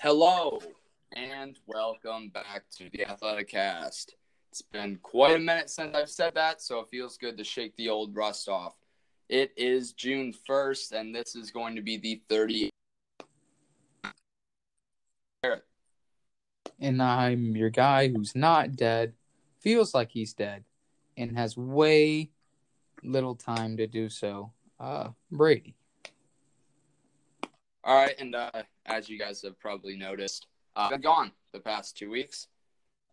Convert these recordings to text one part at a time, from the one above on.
Hello and welcome back to the Athletic Cast. It's been quite a minute since I've said that, so it feels good to shake the old rust off. It is June 1st, and this is going to be the 30th. And I'm your guy who's not dead, feels like he's dead, and has way little time to do so. Uh, Brady. All right, and uh, as you guys have probably noticed, uh, I've been gone the past two weeks.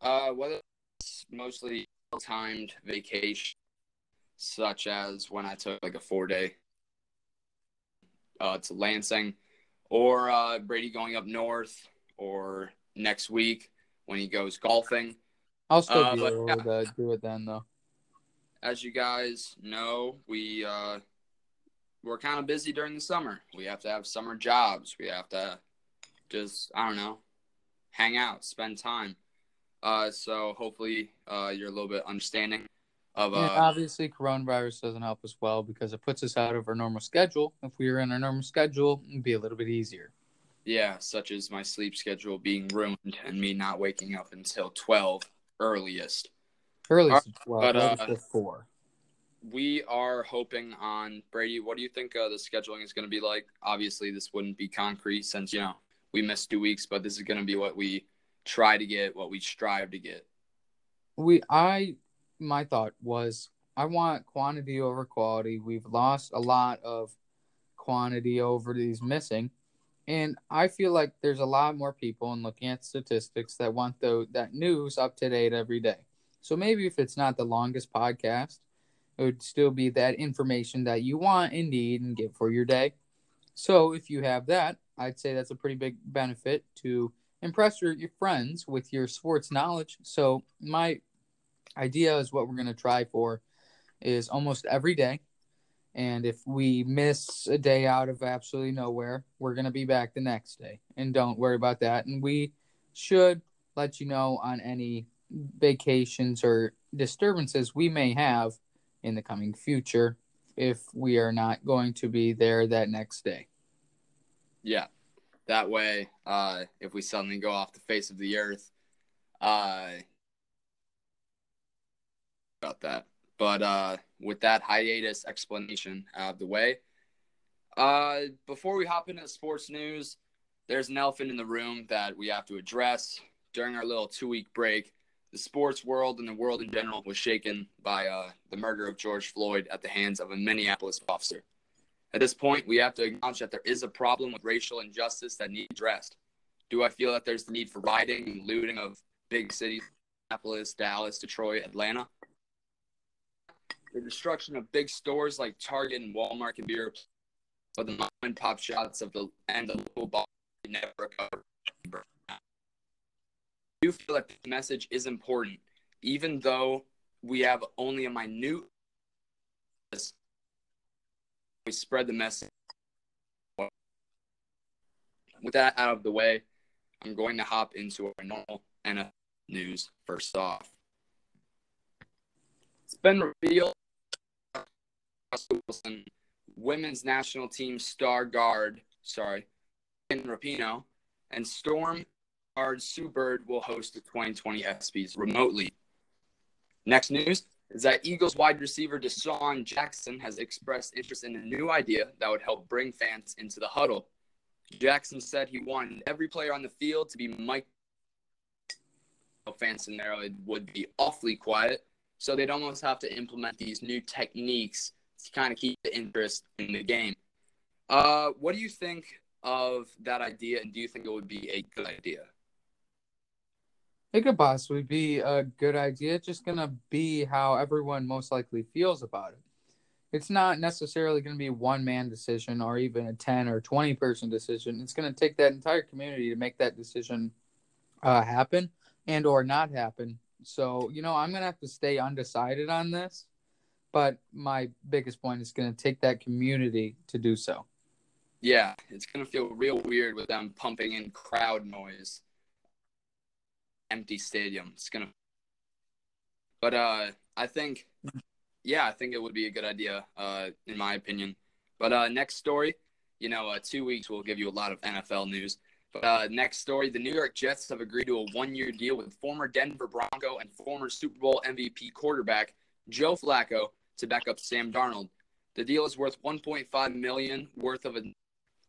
Uh, whether it's mostly timed vacation, such as when I took like a four day uh, to Lansing, or uh, Brady going up north, or next week when he goes golfing. I'll still Uh, be able yeah. to do it then, though. As you guys know, we uh, we're kind of busy during the summer. We have to have summer jobs. We have to just I don't know, hang out, spend time. Uh, so hopefully uh, you're a little bit understanding of uh, obviously, coronavirus doesn't help as well because it puts us out of our normal schedule. If we were in our normal schedule, it'd be a little bit easier. yeah, such as my sleep schedule being ruined and me not waking up until twelve earliest. Earliest at 12, but, uh, 4. We are hoping on Brady. What do you think uh, the scheduling is going to be like? Obviously, this wouldn't be concrete since you know we missed two weeks, but this is going to be what we try to get, what we strive to get. we i my thought was i want quantity over quality we've lost a lot of quantity over these missing and i feel like there's a lot more people and looking at statistics that want the, that news up to date every day so maybe if it's not the longest podcast it would still be that information that you want and need and get for your day so if you have that i'd say that's a pretty big benefit to impress your, your friends with your sports knowledge. So my idea is what we're going to try for is almost every day. And if we miss a day out of absolutely nowhere, we're going to be back the next day. And don't worry about that. And we should let you know on any vacations or disturbances we may have in the coming future if we are not going to be there that next day. Yeah, that way, uh, if we suddenly go off the face of the earth, uh, about that. But uh, with that hiatus explanation out of the way, uh, before we hop into sports news, there's an elephant in the room that we have to address. During our little two week break, the sports world and the world in general was shaken by uh, the murder of George Floyd at the hands of a Minneapolis officer. At this point, we have to acknowledge that there is a problem with racial injustice that needs addressed. Do I feel that there's the need for rioting and looting of big cities, Minneapolis, Dallas, Detroit, Atlanta? The destruction of big stores like Target and Walmart can be replaced, but the mom and pop shots of the and the local bar never. Do feel that the message is important, even though we have only a minute we spread the message. With that out of the way, I'm going to hop into our normal NFL news first off. It's been revealed Wilson, women's national team star guard, sorry, in Rapinoe, and Storm Sue Bird will host the 2020 ESPYs remotely. Next news is that Eagles wide receiver DeSean Jackson has expressed interest in a new idea that would help bring fans into the huddle. Jackson said he wanted every player on the field to be Mike. Fans in there it would be awfully quiet, so they'd almost have to implement these new techniques to kind of keep the interest in the game. Uh, what do you think of that idea, and do you think it would be a good idea? It could possibly be a good idea. It's just gonna be how everyone most likely feels about it. It's not necessarily gonna be one man decision or even a ten or twenty person decision. It's gonna take that entire community to make that decision uh, happen and or not happen. So you know, I'm gonna have to stay undecided on this, but my biggest point is gonna take that community to do so. Yeah, it's gonna feel real weird with them pumping in crowd noise. Empty stadium. It's gonna. But uh, I think, yeah, I think it would be a good idea, uh, in my opinion. But uh, next story, you know, uh, two weeks will give you a lot of NFL news. Uh, next story: The New York Jets have agreed to a one-year deal with former Denver Bronco and former Super Bowl MVP quarterback Joe Flacco to back up Sam Darnold. The deal is worth 1.5 million worth of,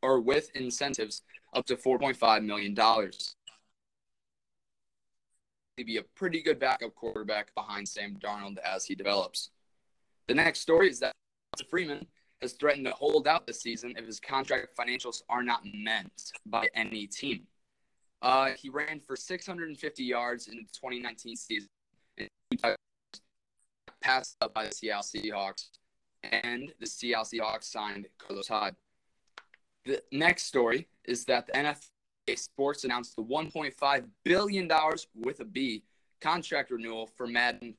or with incentives up to 4.5 million dollars. Be a pretty good backup quarterback behind Sam Darnold as he develops. The next story is that Freeman has threatened to hold out this season if his contract financials are not met by any team. Uh, he ran for 650 yards in the 2019 season, passed up by the Seattle Seahawks, and the Seattle Seahawks signed Carlos Hyde. The next story is that the NFL Sports announced the 1.5 billion dollars with a B contract renewal for Madden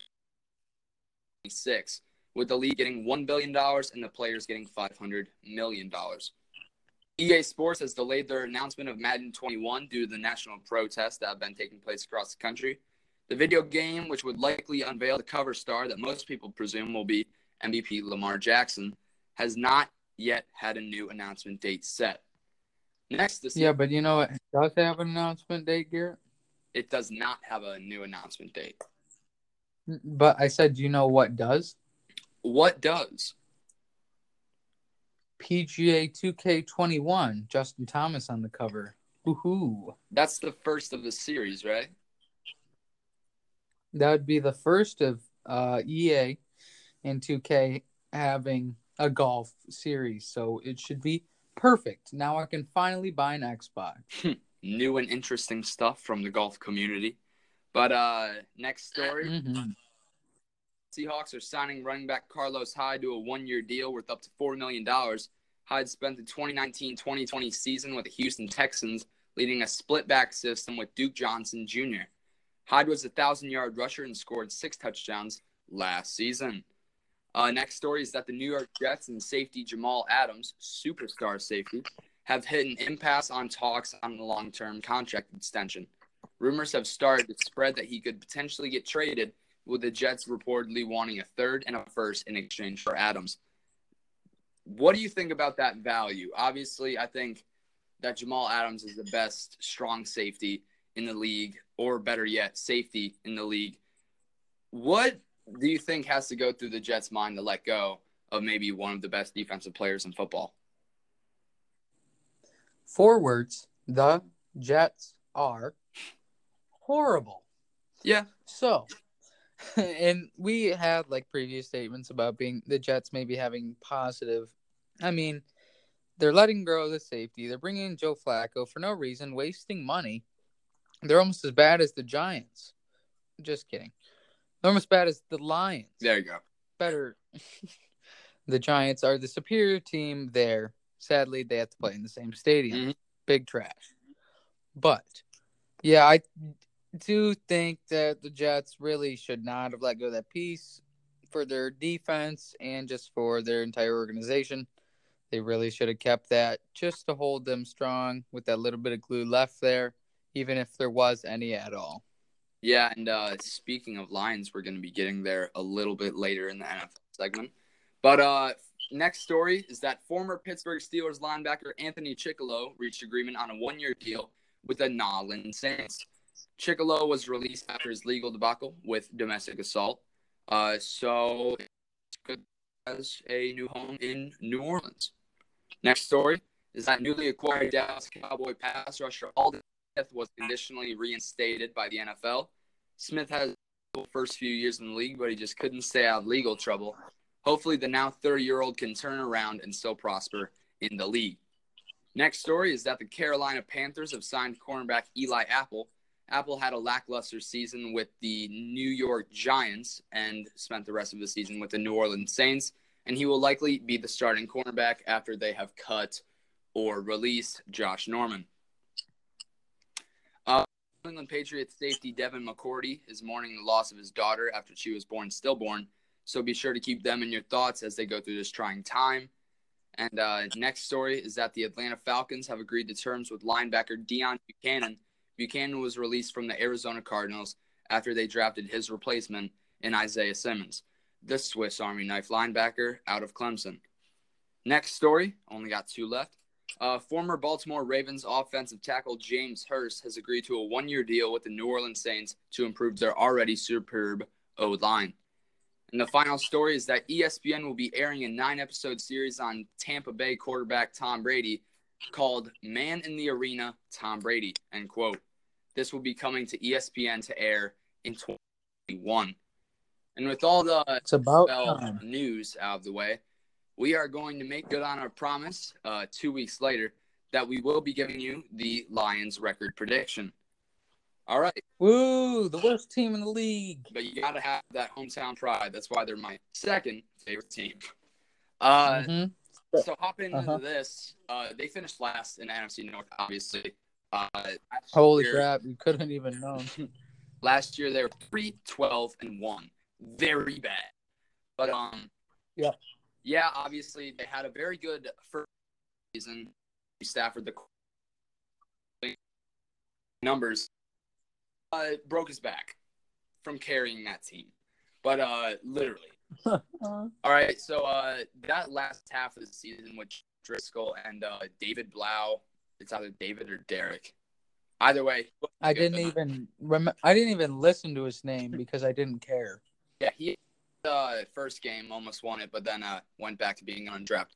26 with the league getting $1 billion and the players getting $500 million. EA Sports has delayed their announcement of Madden 21 due to the national protests that have been taking place across the country. The video game, which would likely unveil the cover star that most people presume will be MVP Lamar Jackson, has not yet had a new announcement date set. Next, see, yeah, but you know it does have an announcement date, Garrett. It does not have a new announcement date. But I said, do you know what does? What does? PGA 2K21, Justin Thomas on the cover. Woohoo. That's the first of the series, right? That would be the first of uh, EA and 2K having a golf series. So it should be perfect. Now I can finally buy an Xbox. New and interesting stuff from the golf community. But uh next story. Mm-hmm. Seahawks are signing running back Carlos Hyde to a one year deal worth up to $4 million. Hyde spent the 2019 2020 season with the Houston Texans, leading a split back system with Duke Johnson Jr. Hyde was a 1,000 yard rusher and scored six touchdowns last season. Uh, next story is that the New York Jets and safety Jamal Adams, superstar safety, have hit an impasse on talks on the long term contract extension. Rumors have started to spread that he could potentially get traded with the Jets reportedly wanting a third and a first in exchange for Adams. What do you think about that value? Obviously, I think that Jamal Adams is the best strong safety in the league, or better yet, safety in the league. What do you think has to go through the Jets' mind to let go of maybe one of the best defensive players in football? Forwards, the Jets are horrible. Yeah. So and we had like previous statements about being the Jets maybe having positive. I mean, they're letting grow the safety. They're bringing in Joe Flacco for no reason, wasting money. They're almost as bad as the Giants. Just kidding. They're almost bad as the Lions. There you go. Better. the Giants are the superior team there. Sadly, they have to play in the same stadium. Mm-hmm. Big trash. But yeah, I do think that the Jets really should not have let go of that piece for their defense and just for their entire organization. They really should have kept that just to hold them strong with that little bit of glue left there, even if there was any at all. Yeah, and uh, speaking of Lions, we're going to be getting there a little bit later in the NFL segment. But uh, next story is that former Pittsburgh Steelers linebacker Anthony Chickillo reached agreement on a one-year deal with the New Orleans Saints. Chickillo was released after his legal debacle with domestic assault. Uh, so has a new home in New Orleans. Next story is that newly acquired Dallas Cowboy pass rusher Aldon Smith was conditionally reinstated by the NFL. Smith has the first few years in the league, but he just couldn't stay out of legal trouble. Hopefully, the now 30 year old can turn around and still prosper in the league. Next story is that the Carolina Panthers have signed cornerback Eli Apple Apple had a lackluster season with the New York Giants and spent the rest of the season with the New Orleans Saints, and he will likely be the starting cornerback after they have cut or released Josh Norman. Uh, England Patriots safety Devin McCourty is mourning the loss of his daughter after she was born stillborn, so be sure to keep them in your thoughts as they go through this trying time. And uh, next story is that the Atlanta Falcons have agreed to terms with linebacker Deone Bucannon. Bucannon was released from the Arizona Cardinals after they drafted his replacement in Isaiah Simmons, the Swiss Army knife linebacker out of Clemson. Next story, only got two left. Uh, former Baltimore Ravens offensive tackle James Hurst has agreed to a one year deal with the New Orleans Saints to improve their already superb O line. And the final story is that ESPN will be airing a nine episode series on Tampa Bay quarterback Tom Brady called Man in the Arena Tom Brady, end quote. This will be coming to ESPN to air in 2021. And with all the It's about NFL time. news out of the way, we are going to make good on our promise uh, two weeks later that we will be giving you the Lions record prediction. All right, Woo! The worst team in the league. but you got to have that hometown pride. That's why they're my second favorite team. Uh, Mhm. So hopping Uh-huh. into this, uh, they finished last in NFC North, obviously. Uh, Holy year- crap! You couldn't even know. Last year they were 3 12 and 1. Very bad. But um Yeah. Yeah, obviously they had a very good first season. Stafford the numbers uh broke his back from carrying that team. But uh literally. All right, so uh that last half of the season which Driskel and uh David Blough, it's either David or Derek. Either way, I didn't even rem- I didn't even listen to his name because I didn't care. Yeah, he uh first game almost won it, but then uh went back to being undrafted.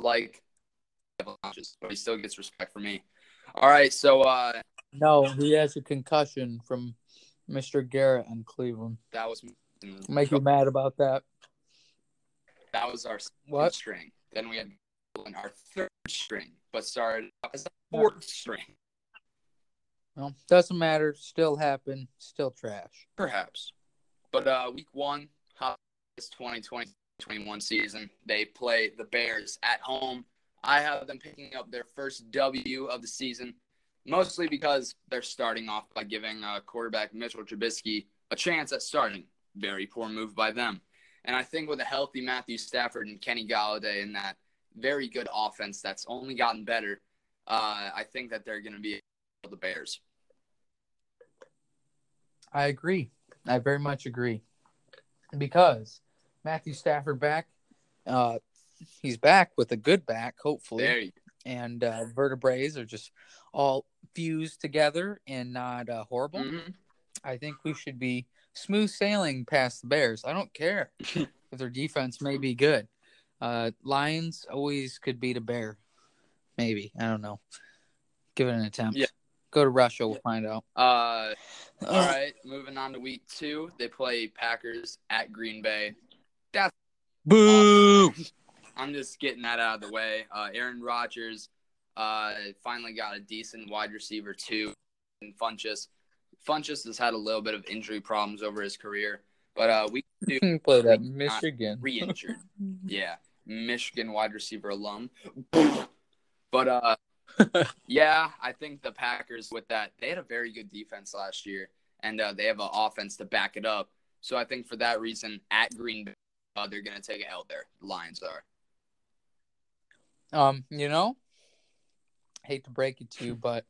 Like but he still gets respect from me. All right, so uh No, he has a concussion from Mr. Garrett in Cleveland. that was Make you mad about that? that was our What? string. Then we had our third string, but started as a fourth string, Well, doesn't matter. Still happened. Still trash. perhaps. But uh week one, this 2020-21 season, they play the Bears at home. I have them picking up their first W of the season, mostly because they're starting off by giving uh, quarterback Mitchell Trubisky a chance at starting. Very poor move by them. And I think with a healthy Matthew Stafford and Kenny Golladay in that very good offense that's only gotten better, uh, I think that they're going to be the Bears. I agree. I very much agree. Because Matthew Stafford back, uh, he's back with a good back, hopefully, and uh, vertebrae are just all fused together and not uh, horrible. Mhm. I think we should be smooth sailing past the Bears. I don't care if their defense may be good. Uh, Lions always could beat a bear. Maybe. I don't know. Give it an attempt. Yeah. Go to Russia. We'll find out. Uh, all right, moving on to week two. They play Packers at Green Bay. That's boo! I'm just getting that out of the way. Uh, Aaron Rodgers uh, finally got a decent wide receiver too, and Funchess. Funchess has had a little bit of injury problems over his career, but uh, week two Play that Michigan. re-injured. yeah, Michigan wide receiver alum. but uh, yeah, I think the Packers with that they had a very good defense last year, and uh, they have an offense to back it up. So I think for that reason, at Green Bay, uh, they're gonna take it out there. The Lions are. Um, you know, hate to break it to you, but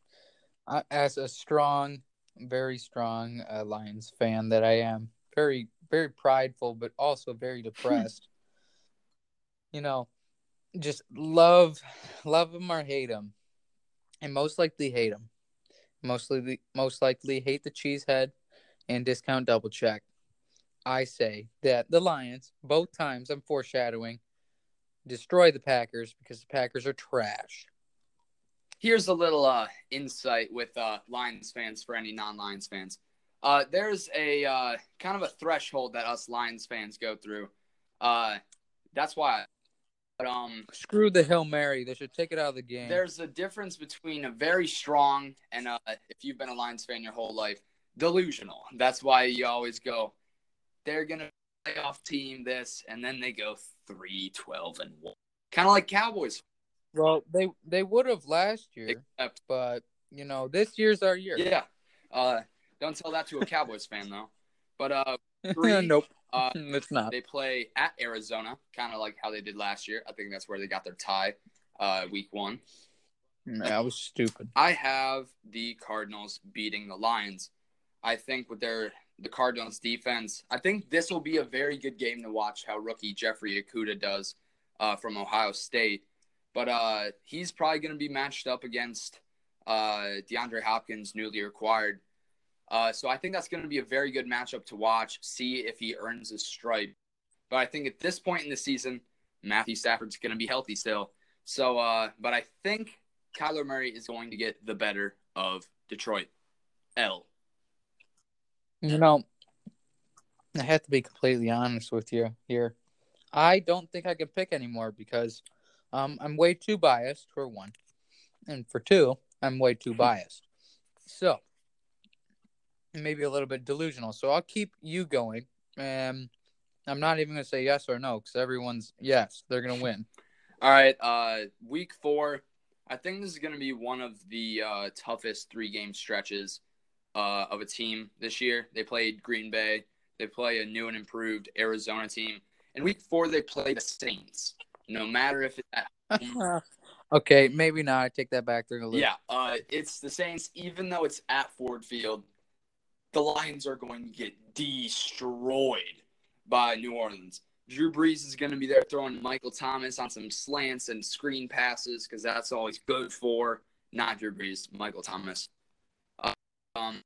I, as a strong, very strong uh, Lions fan that I am, very, very prideful, but also very depressed. you know, just love, love them or hate them, and most likely hate them. Mostly, most likely hate the cheesehead and discount double check. I say that the Lions, both times I'm foreshadowing, destroy the Packers because the Packers are trash. Here's a little uh, insight with uh, Lions fans for any non-Lions fans. Uh, there's a uh, kind of a threshold that us Lions fans go through. Uh, that's why. But, um, Screw the Hail Mary. They should take it out of the game. there's a difference between a very strong and uh, if you've been a Lions fan your whole life, delusional. That's why you always go, they're gonna playoff team this, and then they go three, twelve, and one. Kind of like Cowboys. well, they they would have last year, Except, but you know this year's our year. yeah. Uh, don't tell that to a Cowboys fan though. But uh, Three. nope, uh, it's not. They play at Arizona, kind of like how they did last year. I think that's where they got their tie, uh, week one. That was stupid. I have the Cardinals beating the Lions. I think with their the Cardinals defense, I think this will be a very good game to watch how rookie Jeffrey Okudah does uh, from Ohio State. but uh, he's probably going to be matched up against uh, DeAndre Hopkins, newly acquired. Uh, so I think that's going to be a very good matchup to watch. See if he earns his stripe. But I think at this point in the season, Matthew Stafford's going to be healthy still. So, uh, but I think Kyler Murray is going to get the better of Detroit. L. You know, I have to be completely honest with you here. I don't think I can pick anymore because um, I'm way too biased for one, and for two, I'm way too biased. So maybe a little bit delusional. So I'll keep you going. Um, I'm not even gonna say yes or no because everyone's yes, they're gonna win. All right, uh, week four. I think this is going to be one of the uh, toughest three game stretches uh, of a team this year. They played Green Bay. They play a new and improved Arizona team. In week four, they play the Saints. No matter if it's at home. okay, maybe not. I take that back. They're gonna lose. yeah, uh, it's the Saints. Even though it's at Ford Field, the Lions are going to get destroyed by New Orleans. Drew Brees is going to be there throwing Michael Thomas on some slants and screen passes because that's all he's good for. Not Drew Brees, Michael Thomas. Um,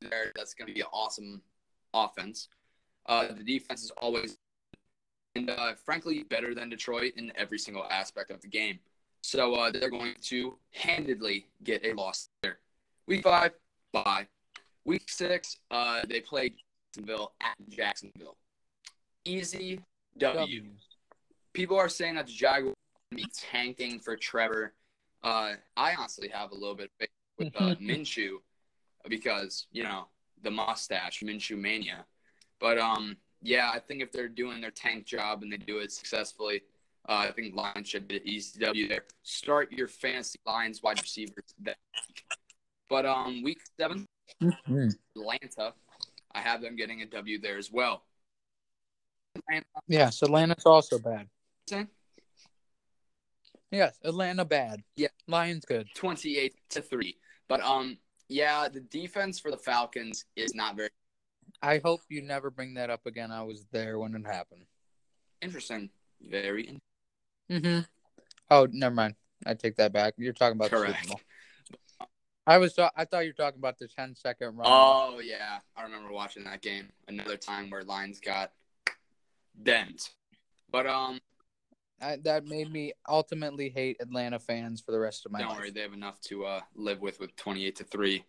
that's going to be an awesome offense. Uh, the defense is always, and uh, frankly, better than Detroit in every single aspect of the game. So uh, they're going to handedly get a loss there. Week five, bye. Week six, uh, they play Jacksonville at Jacksonville. Easy W. W. People are saying that the Jaguars are be tanking for Trevor. Uh, I honestly have a little bit of faith with uh, Minshew because you know the mustache, Minshew mania. But um, yeah, I think if they're doing their tank job and they do it successfully, uh, I think Lions should be easy W there. Start your fantasy Lions wide receivers that week. But um, week seven, Mhm. Atlanta, I have them getting a W there as well. Atlanta, Yes, Atlanta's also bad. Yes, Atlanta bad. Yeah. Lions good. 28 to 3. But um yeah, the defense for the Falcons is not very I hope you never bring that up again. I was there when it happened. interesting. Very Mm-hmm. Oh, never mind. I take that back. You're talking about the Correct. Super Bowl. I was. I thought you were talking about the 10 second run. Oh yeah, I remember watching that game. Another time where lines got bent. But um I, that made me ultimately hate Atlanta fans for the rest of my don't life. worry, they have enough to uh live with with 28 to 3.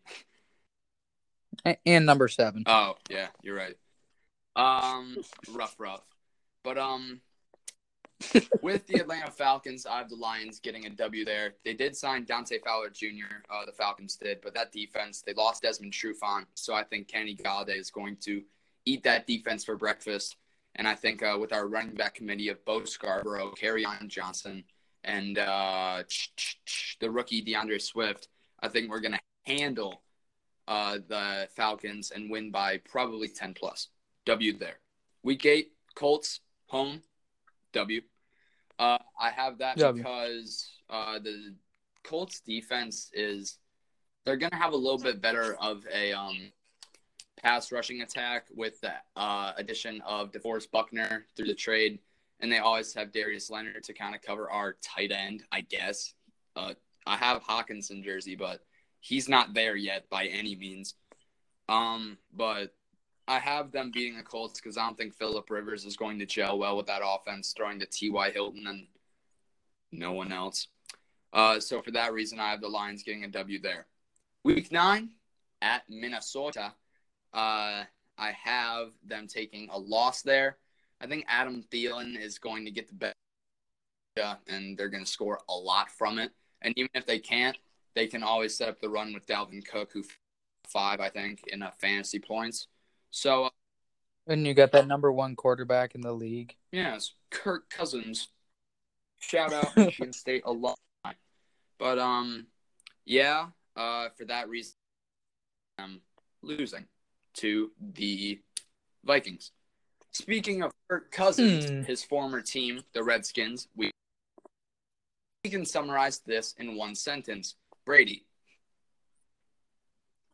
A- And number seven. Oh, yeah, you're right. Um rough rough. But um with the Atlanta Falcons, I have the Lions getting a W there. They did sign Dante Fowler Jr., uh, the Falcons did, but that defense, they lost Desmond Trufant. So I think Kenny Golladay is going to eat that defense for breakfast. And I think uh, with our running back committee of Bo Scarborough, on Johnson, and uh, the rookie D'Andre Swift, I think we're going to handle uh, the Falcons and win by probably 10 plus. W there. Week eight, Colts, home, W. Uh, I have that W. because uh, the Colts defense is they're gonna have a little bit better of a um, pass rushing attack with the uh, addition of DeForest Buckner through the trade, and they always have Darius Leonard to kind of cover our tight end, I guess. Uh, I have Hockenson jersey, but he's not there yet by any means. Um, but I have them beating the Colts because I don't think Philip Rivers is going to gel well with that offense, throwing to T.Y. Hilton and no one else. Uh, so for that reason, I have the Lions getting a W there. Week nine at Minnesota, uh, I have them taking a loss there. I think Adam Thielen is going to get the best, and they're going to score a lot from it. And even if they can't, they can always set up the run with Dalvin Cook, who five, I think, in fantasy points. So, uh, And you got that number one quarterback in the league. yes, Kirk Cousins. Shout out Michigan State alumni. But um, yeah, uh, for that reason, I'm losing to the Vikings. Speaking of Kirk Cousins, Hmm. his former team, the Redskins, we we can summarize this in one sentence. Brady.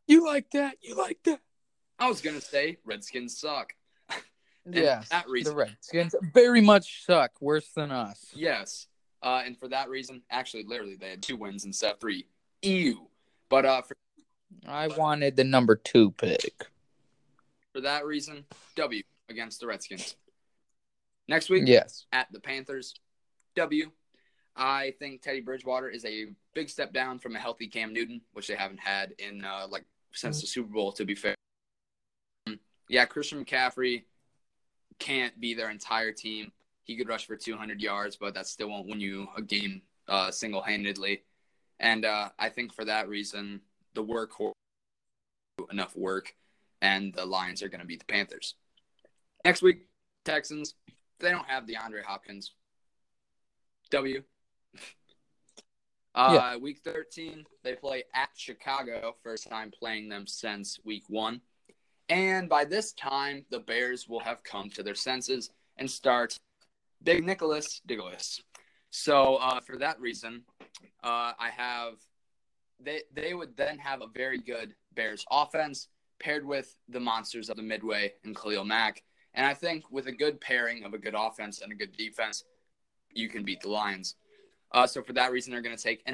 You like that? You like that? I was gonna say Redskins suck. yeah, Yes. that reason. The Redskins very much suck. Worse than us. Yes. Uh, and for that reason, actually, literally, they had two wins instead of three. Ew. But uh, for, I wanted the number two pick. for that reason, W against the Redskins. Next week, Yes. at the Panthers. W. I think Teddy Bridgewater is a big step down from a healthy Cam Newton, which they haven't had in uh, like since the Super Bowl. To be fair, yeah, Christian McCaffrey can't be their entire team. He could rush for 200 yards, but that still won't win you a game uh, single handedly. And uh, I think for that reason, the workhorse enough work, and the Lions are going to beat the Panthers. Next week, Texans. They don't have DeAndre Hopkins. W. Uh, Week 13, they play at Chicago. First time playing them since week one. And by this time, the Bears will have come to their senses and start Big Nicholas Diggles. So uh, for that reason, uh, I have they they would then have a very good Bears offense paired with the monsters of the Midway and Khalil Mack. And I think with a good pairing of a good offense and a good defense, you can beat the Lions. Uh, so for that reason, they're going to take.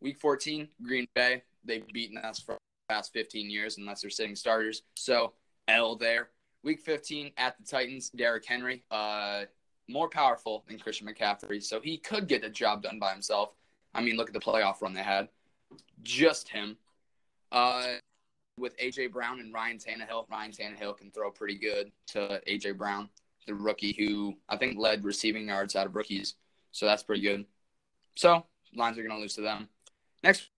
Week 14, Green Bay. They've beaten us for past 15 years unless they're sitting starters. So L there. Week 15 at the Titans, Derrick Henry, uh, more powerful than Christian McCaffrey, so he could get the job done by himself. I mean, look at the playoff run they had. Just him. Uh, with AJ Brown and Ryan Tannehill, Ryan Tannehill can throw pretty good to AJ Brown, the rookie who I think led receiving yards out of rookies. So that's pretty good. So Lions are going to lose to them. Next,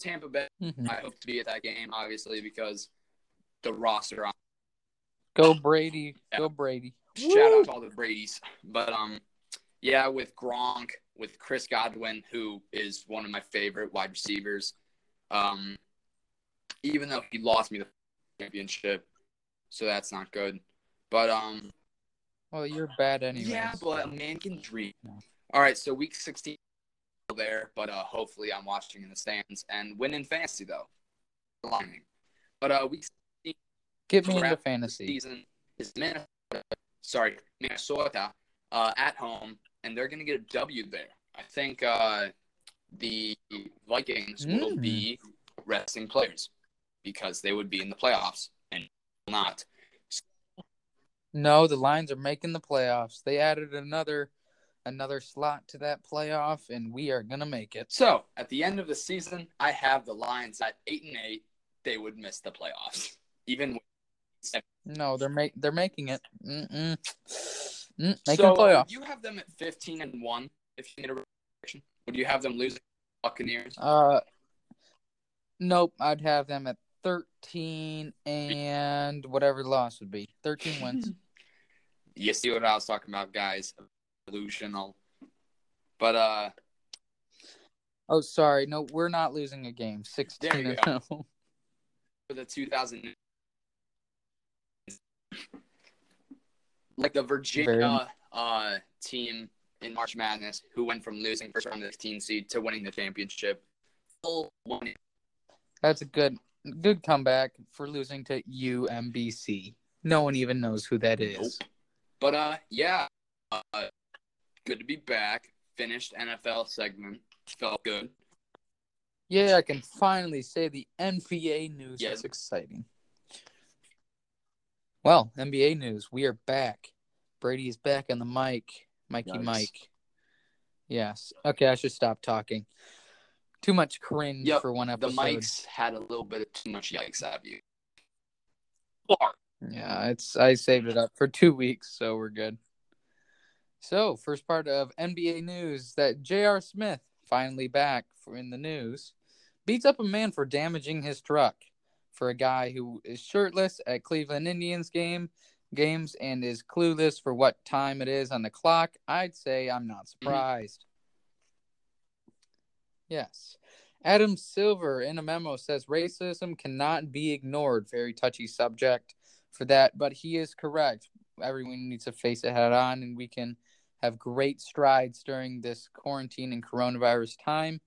Tampa Bay. Mhm. I hope to be at that game, obviously, because the roster. On, Go Brady. Go Brady. shout out to all the Brady's, but um, yeah, with Gronk, with Chris Godwin, who is one of my favorite wide receivers. Um, even though he lost me the championship, so that's not good. But um, Well, you're bad anyway. yeah, but a man can dream. All right, so week 16 there, but uh, hopefully I'm watching in the stands and win in fantasy though. Lining. But uh, we 16 Get me into fantasy. season is Minnesota, sorry, Minnesota uh, at home, and they're going to get a W there. I think uh, the Vikings will Mm. be resting players because they would be in the playoffs and not. No, the Lions are making the playoffs. They added another another slot to that playoff, and we are gonna make it. So at the end of the season, I have the Lions at eight and eight. They would miss the playoffs, even with No, they're make they're making it. Mm-mm. Mm, making so the playoffs. you have them at fifteen and one. If you need a prediction, would you have them losing Buccaneers? Uh, nope. I'd have them at thirteen and whatever the loss would be. Thirteen wins. You see what I was talking about, guys? Illusional. But uh, oh, sorry. No, we're not losing a game. Sixteen There you and for the 2000, like the Virginia Very- uh team in March Madness, who went from losing first round 16 seed to winning the championship, full one That's a good good comeback for losing to UMBC. No one even knows who that is. Nope. But uh, yeah, uh, good to be back. Finished NFL segment. Felt good. Yeah, I can finally say the NBA news Yes. is exciting. Well, NBA news, we are back. Brady is back on the mic. Mikey Yikes. Mike. Yes. Okay, I should stop talking. Too much cringe Yep, for one episode. The mics had a little bit of too much yikes at you. Yeah, it's I saved it up for two weeks, so we're good. So, first part of NBA news that J.R. Smith finally back in the news beats up a man for damaging his truck. For a guy who is shirtless at Cleveland Indians game games and is clueless for what time it is on the clock, I'd say I'm not mm-hmm. surprised. Yes. Adam Silver in a memo says racism cannot be ignored. Very touchy subject for that, but he is correct. Everyone needs to face it head on, and we can have great strides during this quarantine and coronavirus time.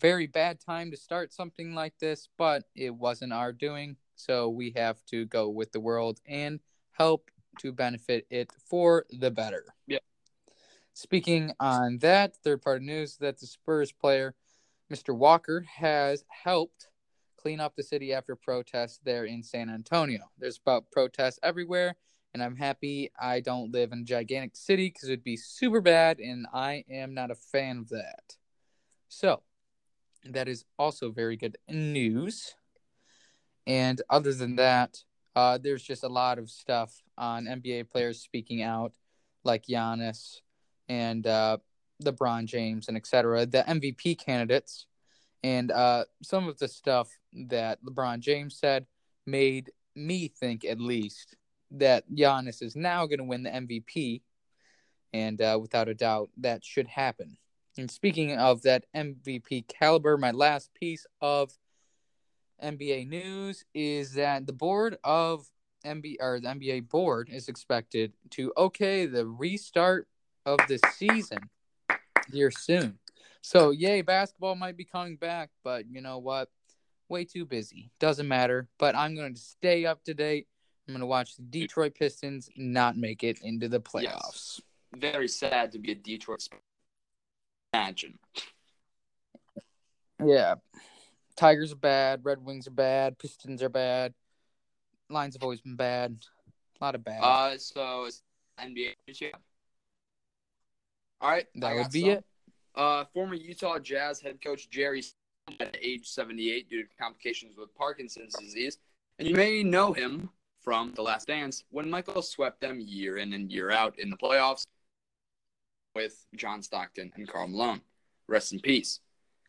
Very bad time to start something like this, but it wasn't our doing, so we have to go with the world and help to benefit it for the better. Yeah. Speaking on that, third party news that the Spurs player, Mr. Walker, has helped clean up the city after protests there in San Antonio. There's about protests everywhere, and I'm happy I don't live in a gigantic city because it'd be super bad, and I am not a fan of that. So, that is also very good news. And other than that, uh, there's just a lot of stuff on NBA players speaking out, like Giannis and uh, LeBron James and etc. The MVP candidates, and uh, some of the stuff that LeBron James said made me think, at least, that Giannis is now going to win the MVP, and uh, without a doubt, that should happen. And speaking of that MVP caliber, my last piece of NBA news is that the board of NBA or the NBA board is expected to okay the restart of the season here soon. So yay, basketball might be coming back, but you know what? Way too busy. Doesn't matter. But I'm going to stay up to date. I'm going to watch the Detroit Pistons not make it into the playoffs. Yes. Very sad to be a Detroit. Imagine. Yeah. Tigers are bad. Red Wings are bad. Pistons are bad. Lions have always been bad. A lot of bad. Uh, so NBA. All right, that would be some. it. Uh, former Utah Jazz head coach Jerry at age 78 due to complications with Parkinson's disease, and you may know him from The Last Dance when Michael swept them year in and year out in the playoffs with John Stockton and Karl Malone. Rest in peace.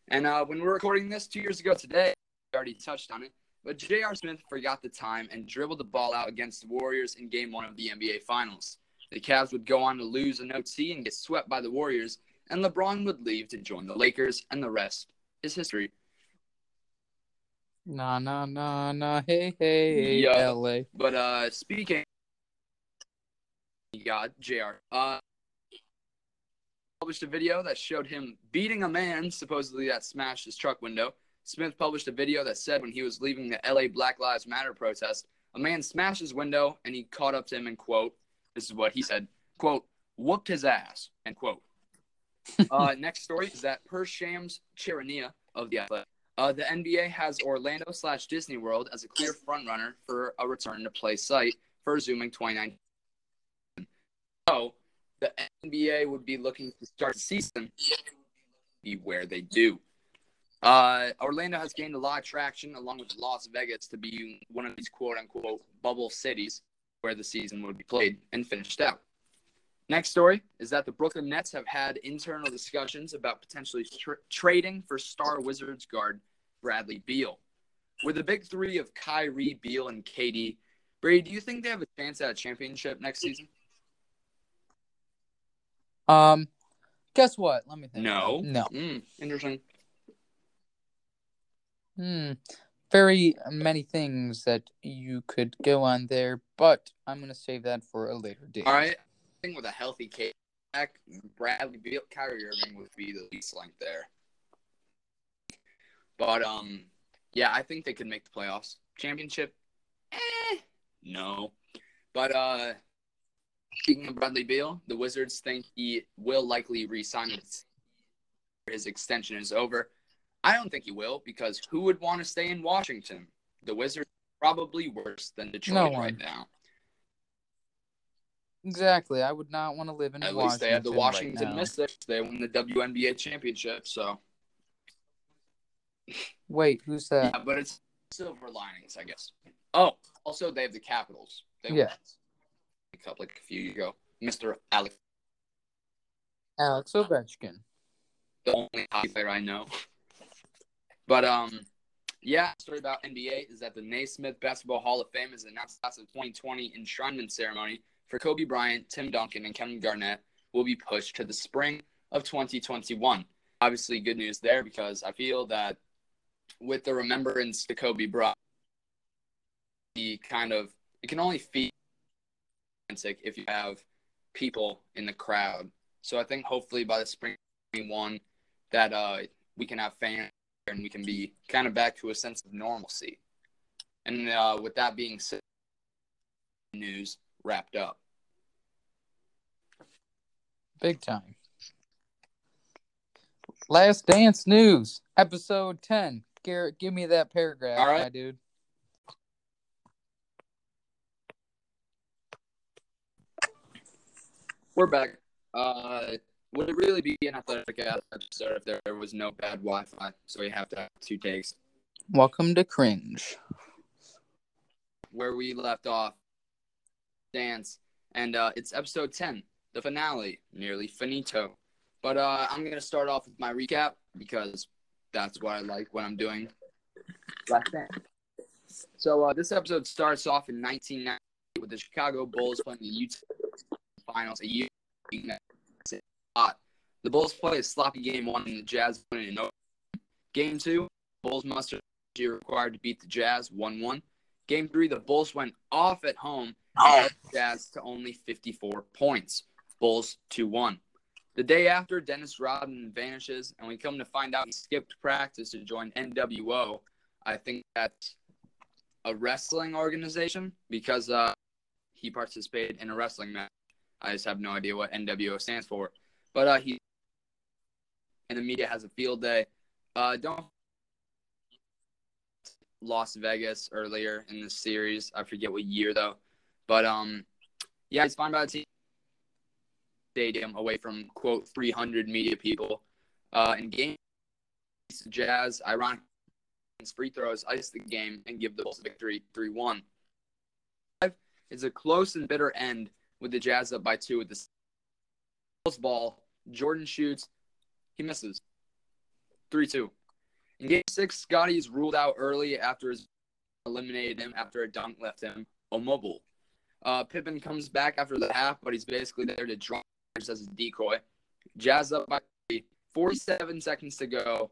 And uh, when we're recording this two years ago today, we already touched on it, but J.R. Smith forgot the time and dribbled the ball out against the Warriors in game one of the NBA Finals. The Cavs would go on to lose an OT and get swept by the Warriors, and LeBron would leave to join the Lakers, and the rest is history. Nah, nah, nah, nah, hey, hey, yeah. LA. But uh, speaking, got Jr. Uh, published a video that showed him beating a man supposedly that smashed his truck window. Smith published a video that said when he was leaving the LA Black Lives Matter protest, a man smashed his window and he caught up to him and quote, this is what he said, quote, whooped his ass, end quote. uh, next story is that per Shams Charania of the Athletic, uh, the NBA has Orlando slash Disney World as a clear frontrunner for a return to play site for resuming 2019. So the NBA would be looking to start the season be where they do. Uh, Orlando has gained a lot of traction along with Las Vegas to be one of these quote unquote bubble cities where the season would be played and finished out. Next story is that the Brooklyn Nets have had internal discussions about potentially tra- trading for star Wizards guard Bradley Beal. With the big three of Kyrie, Beal, and KD, Brady, do you think they have a chance at a championship next season? Um, guess what? Let me think. No. No. Mm, interesting. Hmm. Very many things that you could go on there, but I'm gonna save that for a later date. All right. With a healthy back, Bradley Beal, Kyrie Irving would be the least length there. But um, yeah, I think they could make the playoffs. Championship, eh, no. But uh, speaking of Bradley Beal, the Wizards think he will likely resign his extension is over. I don't think he will because who would want to stay in Washington? The Wizards probably worse than Detroit no right now. Exactly. I would not want to live in At Washington least they have the Washington right Mystics. They won the WNBA championship, so Wait, who's that? Yeah, but it's silver linings, I guess. Oh, also they have the Capitals. They yeah. A couple like a few years ago. Mr. Alex Alex Ovechkin. The only hockey player I know. But um, yeah, story about NBA is that the Naismith Basketball Hall of Fame is announced class of 2020 enshrinement ceremony for Kobe Bryant, Tim Duncan, and Kevin Garnett will be pushed to the spring of 2021. Obviously, good news there because I feel that with the remembrance to Kobe Bryant, the kind of it can only feel if you have people in the crowd. So I think hopefully by the spring one that uh, we can have fans and we can be kind of back to a sense of normalcy. And uh, with that being said, news wrapped up. Big time. Last Dance News, episode 10. Garrett, give me that paragraph, All right. my dude. We're back. Uh, would it really be an athletic episode if there was no bad Wi-Fi? So we have to have two takes. Welcome to Cringe. Where we left off, dance, and uh, it's episode ten, the finale, nearly finito. But uh, I'm gonna start off with my recap because that's what I like when I'm doing. Last Dance. So uh, this episode starts off in 1990 with the Chicago Bulls playing the Utah Finals. A year. The Bulls play a sloppy game one, and the Jazz win in overtime. Game two, Bulls muster required to beat the Jazz 1-1. Game three, the Bulls went off at home held Jazz to only 54 points. Bulls 2-1. The day after, Dennis Rodman vanishes, and we come to find out he skipped practice to join NWO. I think that's a wrestling organization because uh, he participated in a wrestling match. I just have no idea what NWO stands for. But uh, he and the media has a field day. Uh, don't Las Vegas earlier in the series. I forget what year though. But um, yeah, it's fine by the team stadium away from quote 300 media people. Uh, in game Jazz, ironic free throws ice the game and give the Bulls a victory 3-1. It's a close and bitter end with the Jazz up by two with the Bulls ball. Jordan shoots, he misses 3-2. In game six, Scottie is ruled out early after his eliminated him after a dunk left him immobile. Uh, Pippen comes back after the half, but he's basically there to draw as a decoy. Jazz up by three, 47 seconds to go.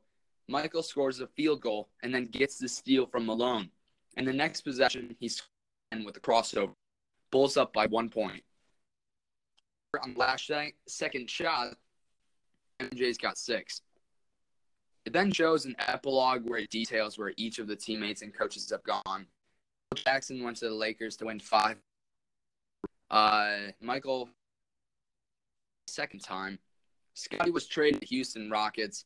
Michael scores a field goal and then gets the steal from Malone. And the next possession, he's with a crossover. Bulls up by one point. On last second shot, MJ's got six. It then shows an epilogue where it details where each of the teammates and coaches have gone. Jackson went to the Lakers to win five. Uh, Michael, second time. Scottie was traded to Houston Rockets,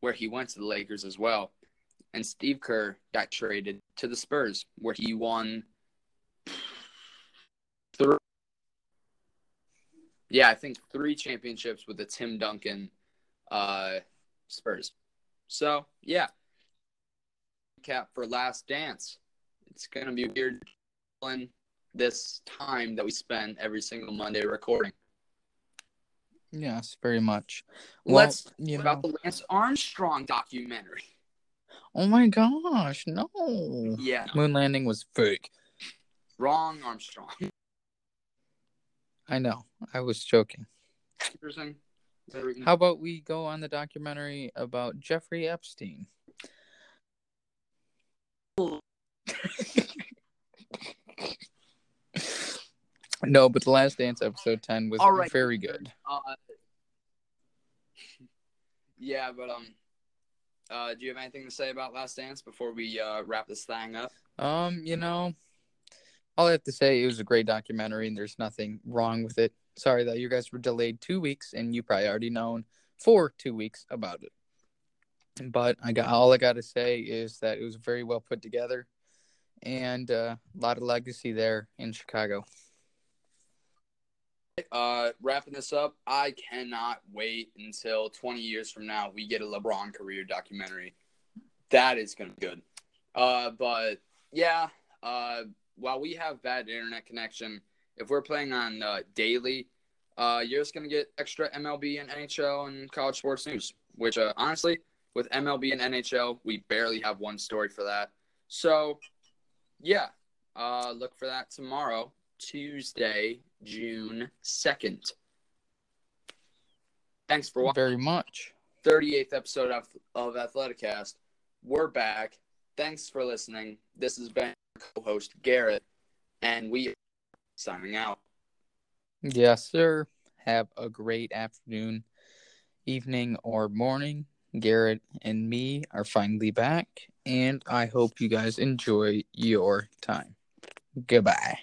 where he went to the Lakers as well. And Steve Kerr got traded to the Spurs, where he won three. Yeah, I think three championships with the Tim Duncan uh, Spurs. So yeah, cap for Last Dance. It's gonna be weird this time that we spend every single Monday recording. Yes, very much. Well, Let's you know. about the Lance Armstrong documentary. Oh my gosh, no. Yeah, Moon landing was fake. wrong Armstrong. I know. I was joking. Interesting. How about we go on the documentary about Jeffrey Epstein? no, but the Last Dance episode 10 was right. very good. Uh, yeah, but um, uh, do you have anything to say about Last Dance before we uh, wrap this thing up? Um, you know, all I have to say, it was a great documentary and there's nothing wrong with it. Sorry that you guys were delayed two weeks and you probably already known for two weeks about it. But I got all I got to say is that it was very well put together and uh, a lot of legacy there in Chicago. Uh, wrapping this up, I cannot wait until 20 years from now we get a LeBron career documentary. That is gonna be good. Uh, but yeah, uh, while we have bad internet connection, if we're playing on uh, daily, uh, you're just gonna get extra MLB and NHL and college sports news. Which, uh, honestly, with MLB and NHL, we barely have one story for that. So, yeah, uh, look for that tomorrow, Tuesday, June 2nd. Thanks for watching Very much. 38th episode of, of Athleticast. We're back. Thanks for listening. This has been co host Garrett, and we are signing out. Yes, sir. Have a great afternoon, evening, or morning. Garrett and me are finally back, and I hope you guys enjoy your time. Goodbye.